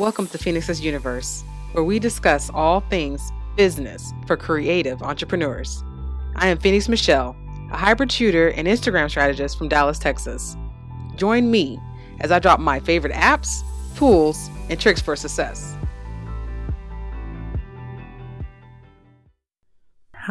Welcome to Phoenix's Universe, where we discuss all things business for creative entrepreneurs. I am Phoenix Michelle, a hybrid tutor and Instagram strategist from Dallas, Texas. Join me as I drop my favorite apps, tools, and tricks for success.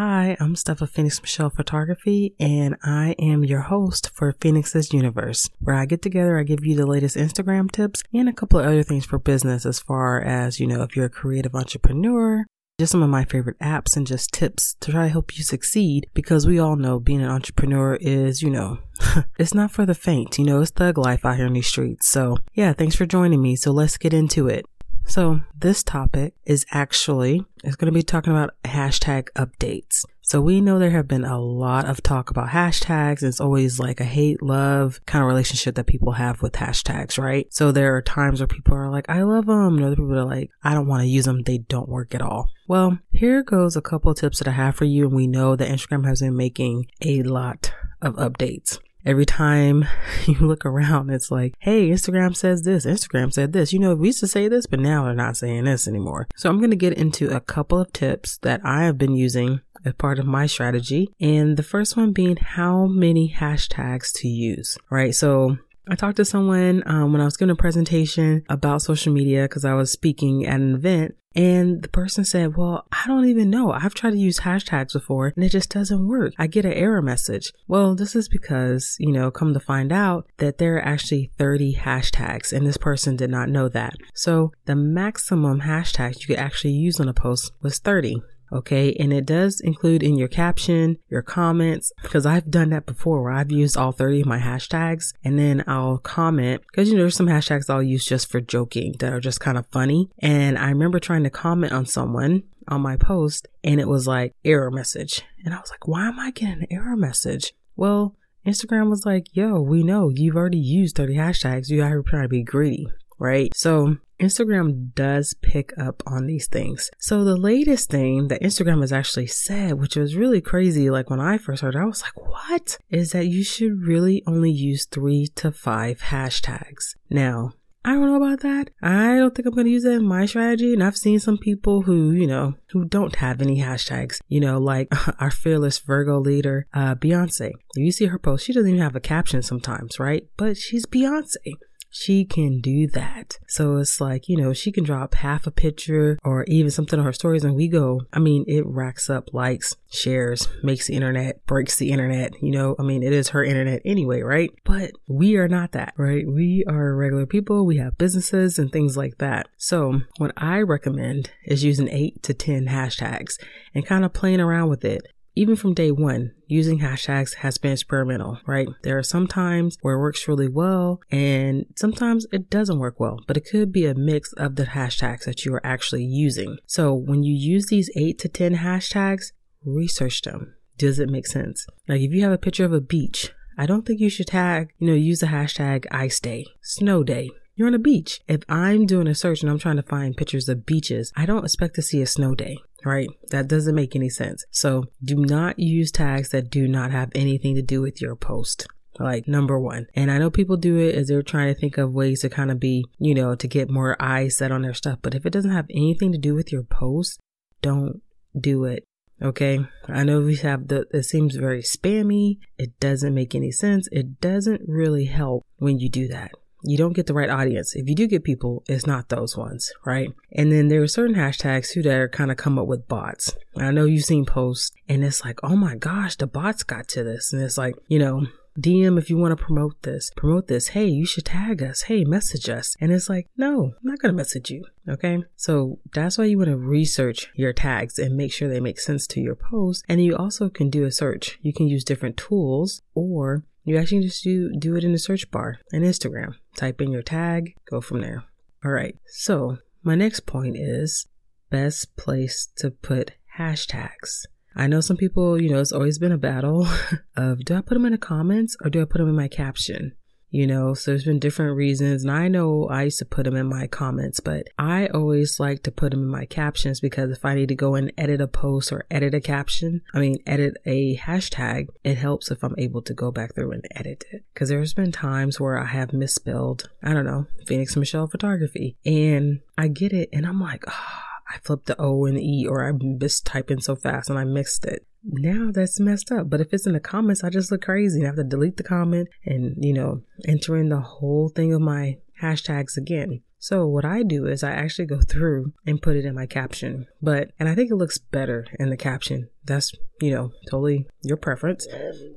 Hi, I'm Steph of Phoenix Michelle Photography, and I am your host for Phoenix's Universe, where I get together, I give you the latest Instagram tips and a couple of other things for business as far as, you know, if you're a creative entrepreneur, just some of my favorite apps and just tips to try to help you succeed because we all know being an entrepreneur is, you know, it's not for the faint. You know, it's thug life out here in these streets. So, yeah, thanks for joining me. So, let's get into it. So, this topic is actually it's going to be talking about hashtag updates. So we know there have been a lot of talk about hashtags. It's always like a hate love kind of relationship that people have with hashtags, right? So there are times where people are like, I love them. And other people are like, I don't want to use them. They don't work at all. Well, here goes a couple tips that I have for you. And we know that Instagram has been making a lot of updates every time you look around, it's like, hey, Instagram says this, Instagram said this. You know, we used to say this, but now they're not saying this anymore. So I'm going to get into a couple of tips that I have been using as part of my strategy. And the first one being how many hashtags to use, right? So I talked to someone um, when I was giving a presentation about social media because I was speaking at an event and the person said, Well, I don't even know. I've tried to use hashtags before and it just doesn't work. I get an error message. Well, this is because, you know, come to find out that there are actually 30 hashtags and this person did not know that. So the maximum hashtags you could actually use on a post was 30. Okay. And it does include in your caption, your comments, because I've done that before where I've used all 30 of my hashtags and then I'll comment because, you know, there's some hashtags I'll use just for joking that are just kind of funny. And I remember trying to comment on someone on my post and it was like error message. And I was like, why am I getting an error message? Well, Instagram was like, yo, we know you've already used 30 hashtags. You are trying to be greedy right? So Instagram does pick up on these things. So the latest thing that Instagram has actually said, which was really crazy, like when I first heard it, I was like, what? Is that you should really only use three to five hashtags. Now, I don't know about that. I don't think I'm going to use that in my strategy. And I've seen some people who, you know, who don't have any hashtags, you know, like our fearless Virgo leader, uh, Beyonce. If you see her post, she doesn't even have a caption sometimes, right? But she's Beyonce she can do that. So it's like, you know, she can drop half a picture or even something on her stories and we go, I mean, it racks up likes, shares, makes the internet, breaks the internet. You know, I mean, it is her internet anyway, right? But we are not that, right? We are regular people. We have businesses and things like that. So what I recommend is using eight to 10 hashtags and kind of playing around with it even from day one, using hashtags has been experimental, right? There are some times where it works really well and sometimes it doesn't work well, but it could be a mix of the hashtags that you are actually using. So when you use these eight to 10 hashtags, research them. Does it make sense? Like if you have a picture of a beach, I don't think you should tag, you know, use the hashtag ice day, snow day, you're on a beach. If I'm doing a search and I'm trying to find pictures of beaches, I don't expect to see a snow day right? That doesn't make any sense. So do not use tags that do not have anything to do with your post. Like number one. And I know people do it as they're trying to think of ways to kind of be, you know, to get more eyes set on their stuff. But if it doesn't have anything to do with your post, don't do it. Okay. I know we have the, it seems very spammy. It doesn't make any sense. It doesn't really help when you do that you don't get the right audience. If you do get people, it's not those ones, right? And then there are certain hashtags too that are kind of come up with bots. I know you've seen posts and it's like, oh my gosh, the bots got to this. And it's like, you know, DM if you want to promote this, promote this. Hey, you should tag us. Hey, message us. And it's like, no, I'm not going to message you. Okay. So that's why you want to research your tags and make sure they make sense to your post. And you also can do a search. You can use different tools or you actually just do, do it in the search bar in Instagram. Type in your tag, go from there. All right. So my next point is best place to put hashtags. I know some people, you know, it's always been a battle of do I put them in the comments or do I put them in my caption? You know, so there's been different reasons. And I know I used to put them in my comments, but I always like to put them in my captions because if I need to go and edit a post or edit a caption, I mean, edit a hashtag, it helps if I'm able to go back through and edit it. Because there's been times where I have misspelled, I don't know, Phoenix Michelle Photography, and I get it and I'm like, oh, I flipped the O and the E or I'm mistyping so fast and I mixed it. Now that's messed up. But if it's in the comments, I just look crazy and I have to delete the comment and, you know, enter in the whole thing of my hashtags again. So what I do is I actually go through and put it in my caption. But and I think it looks better in the caption. That's, you know, totally your preference.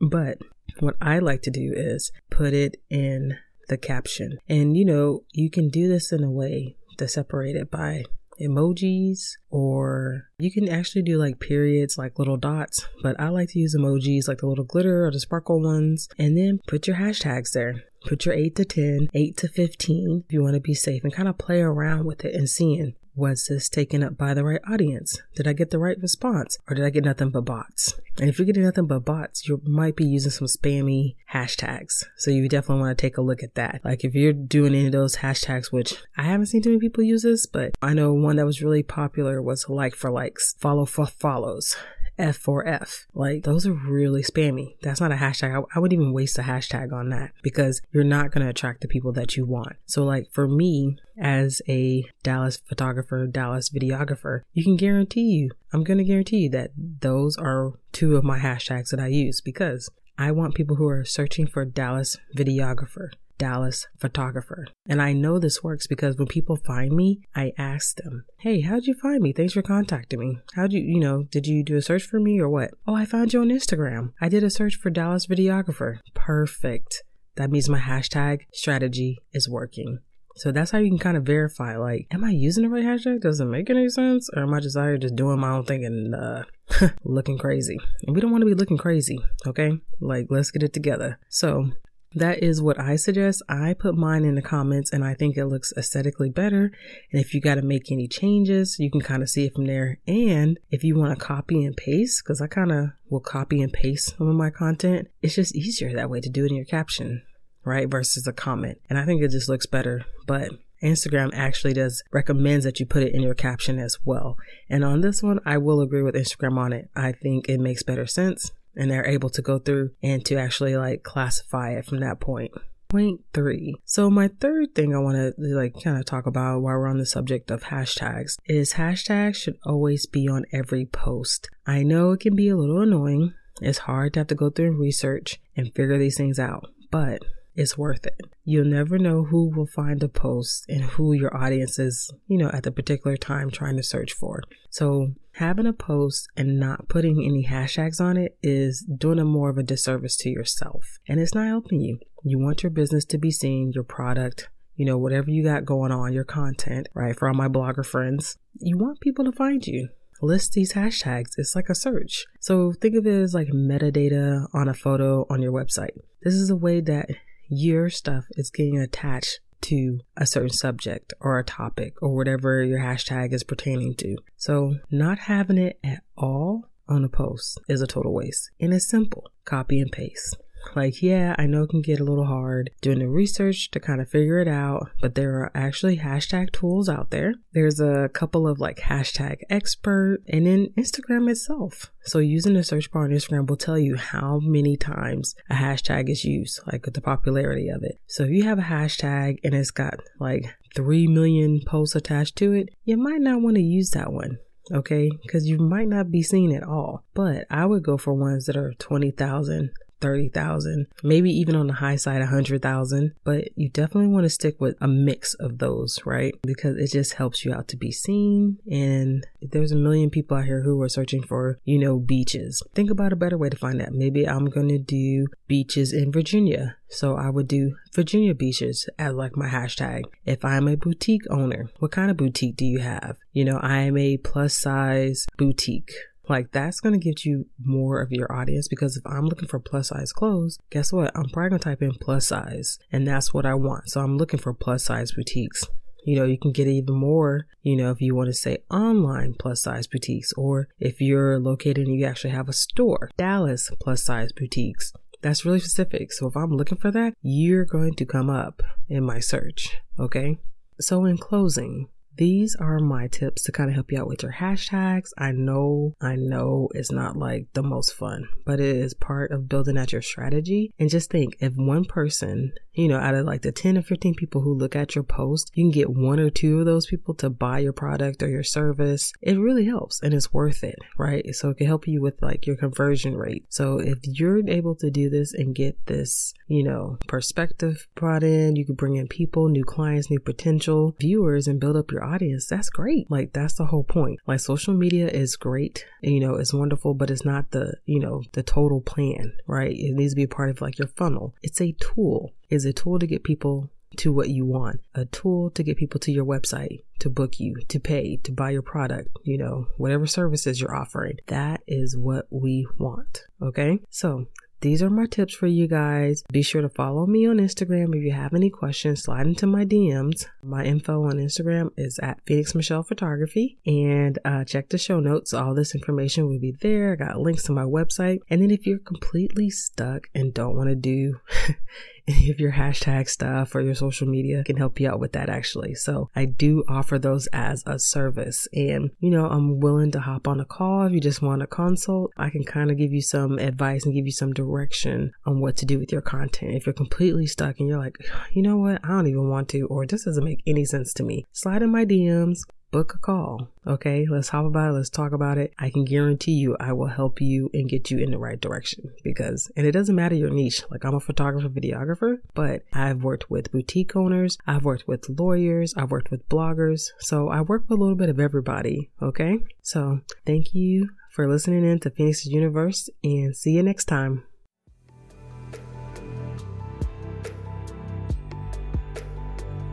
But what I like to do is put it in the caption. And you know, you can do this in a way to separate it by emojis or you can actually do like periods like little dots but i like to use emojis like the little glitter or the sparkle ones and then put your hashtags there. Put your 8 to 10 8 to 15 if you want to be safe and kind of play around with it and seeing was this taken up by the right audience? Did I get the right response? Or did I get nothing but bots? And if you're getting nothing but bots, you might be using some spammy hashtags. So you definitely want to take a look at that. Like if you're doing any of those hashtags, which I haven't seen too many people use this, but I know one that was really popular was like for likes, follow for follows. F4F. Like those are really spammy. That's not a hashtag. I, I wouldn't even waste a hashtag on that because you're not going to attract the people that you want. So like for me as a Dallas photographer, Dallas videographer, you can guarantee you, I'm going to guarantee you that those are two of my hashtags that I use because I want people who are searching for Dallas videographer. Dallas photographer. And I know this works because when people find me, I ask them, Hey, how'd you find me? Thanks for contacting me. How'd you, you know, did you do a search for me or what? Oh, I found you on Instagram. I did a search for Dallas videographer. Perfect. That means my hashtag strategy is working. So that's how you can kind of verify, like, am I using the right hashtag? Does it make any sense? Or am I just out here just doing my own thing and uh, looking crazy? And we don't want to be looking crazy, okay? Like, let's get it together. So that is what I suggest. I put mine in the comments and I think it looks aesthetically better. And if you got to make any changes, you can kind of see it from there. And if you want to copy and paste, because I kind of will copy and paste some of my content, it's just easier that way to do it in your caption, right? Versus a comment. And I think it just looks better. But Instagram actually does recommends that you put it in your caption as well. And on this one, I will agree with Instagram on it. I think it makes better sense and they're able to go through and to actually like classify it from that point. Point three. So my third thing I want to like kind of talk about while we're on the subject of hashtags is hashtags should always be on every post. I know it can be a little annoying. It's hard to have to go through and research and figure these things out, but it's worth it. You'll never know who will find a post and who your audience is, you know, at the particular time trying to search for. So having a post and not putting any hashtags on it is doing a more of a disservice to yourself and it's not helping you. You want your business to be seen, your product, you know, whatever you got going on, your content, right? For all my blogger friends, you want people to find you list these hashtags. It's like a search. So think of it as like metadata on a photo on your website. This is a way that your stuff is getting attached to a certain subject or a topic or whatever your hashtag is pertaining to. So, not having it at all on a post is a total waste. And it's simple copy and paste. Like, yeah, I know it can get a little hard doing the research to kind of figure it out, but there are actually hashtag tools out there. There's a couple of like hashtag expert and then Instagram itself. So using the search bar on Instagram will tell you how many times a hashtag is used, like the popularity of it. So if you have a hashtag and it's got like 3 million posts attached to it, you might not want to use that one okay? Because you might not be seen at all. But I would go for ones that are 20,000, 30,000, maybe even on the high side 100,000, but you definitely want to stick with a mix of those, right? Because it just helps you out to be seen and there's a million people out here who are searching for, you know, beaches. Think about a better way to find that. Maybe I'm going to do beaches in Virginia. So I would do Virginia beaches as like my hashtag. If I'm a boutique owner, what kind of boutique do you have? You know, I am a plus size boutique. Like that's going to get you more of your audience because if I'm looking for plus size clothes, guess what? I'm probably going to type in plus size and that's what I want. So I'm looking for plus size boutiques. You know, you can get even more, you know, if you want to say online plus size boutiques or if you're located and you actually have a store, Dallas plus size boutiques That's really specific. So if I'm looking for that, you're going to come up in my search. Okay. So in closing, these are my tips to kind of help you out with your hashtags. I know, I know it's not like the most fun, but it is part of building out your strategy. And just think if one person, you know, out of like the 10 or 15 people who look at your post, you can get one or two of those people to buy your product or your service. It really helps and it's worth it, right? So it can help you with like your conversion rate. So if you're able to do this and get this, you know, perspective brought in, you can bring in people, new clients, new potential viewers and build up your audience, that's great. Like that's the whole point. Like social media is great, and, you know, it's wonderful, but it's not the, you know, the total plan, right? It needs to be a part of like your funnel. It's a tool. It's a tool to get people to what you want, a tool to get people to your website, to book you, to pay, to buy your product, you know, whatever services you're offering. That is what we want. Okay. So these are my tips for you guys. Be sure to follow me on Instagram. If you have any questions, slide into my DMs. My info on Instagram is at Phoenix Michelle Photography. And uh, check the show notes. All this information will be there. I got links to my website. And then if you're completely stuck and don't want to do any of your hashtag stuff or your social media can help you out with that actually. So I do offer those as a service. And, you know, I'm willing to hop on a call if you just want a consult. I can kind of give you some advice and give you some direction on what to do with your content. If you're completely stuck and you're like, you know what, I don't even want to, or this doesn't make any sense to me, slide in my DMs book a call. Okay, let's talk about it. Let's talk about it. I can guarantee you I will help you and get you in the right direction because, and it doesn't matter your niche. Like I'm a photographer, videographer, but I've worked with boutique owners. I've worked with lawyers. I've worked with bloggers. So I work with a little bit of everybody. Okay. So thank you for listening in to Phoenix's Universe and see you next time.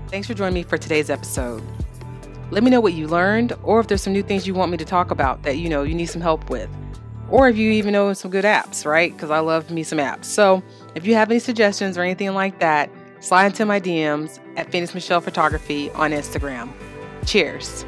Thanks for joining me for today's episode. Let me know what you learned, or if there's some new things you want me to talk about that you know you need some help with. Or if you even know some good apps, right? Because I love me some apps. So if you have any suggestions or anything like that, slide into my DMs at Phoenix Michelle Photography on Instagram. Cheers.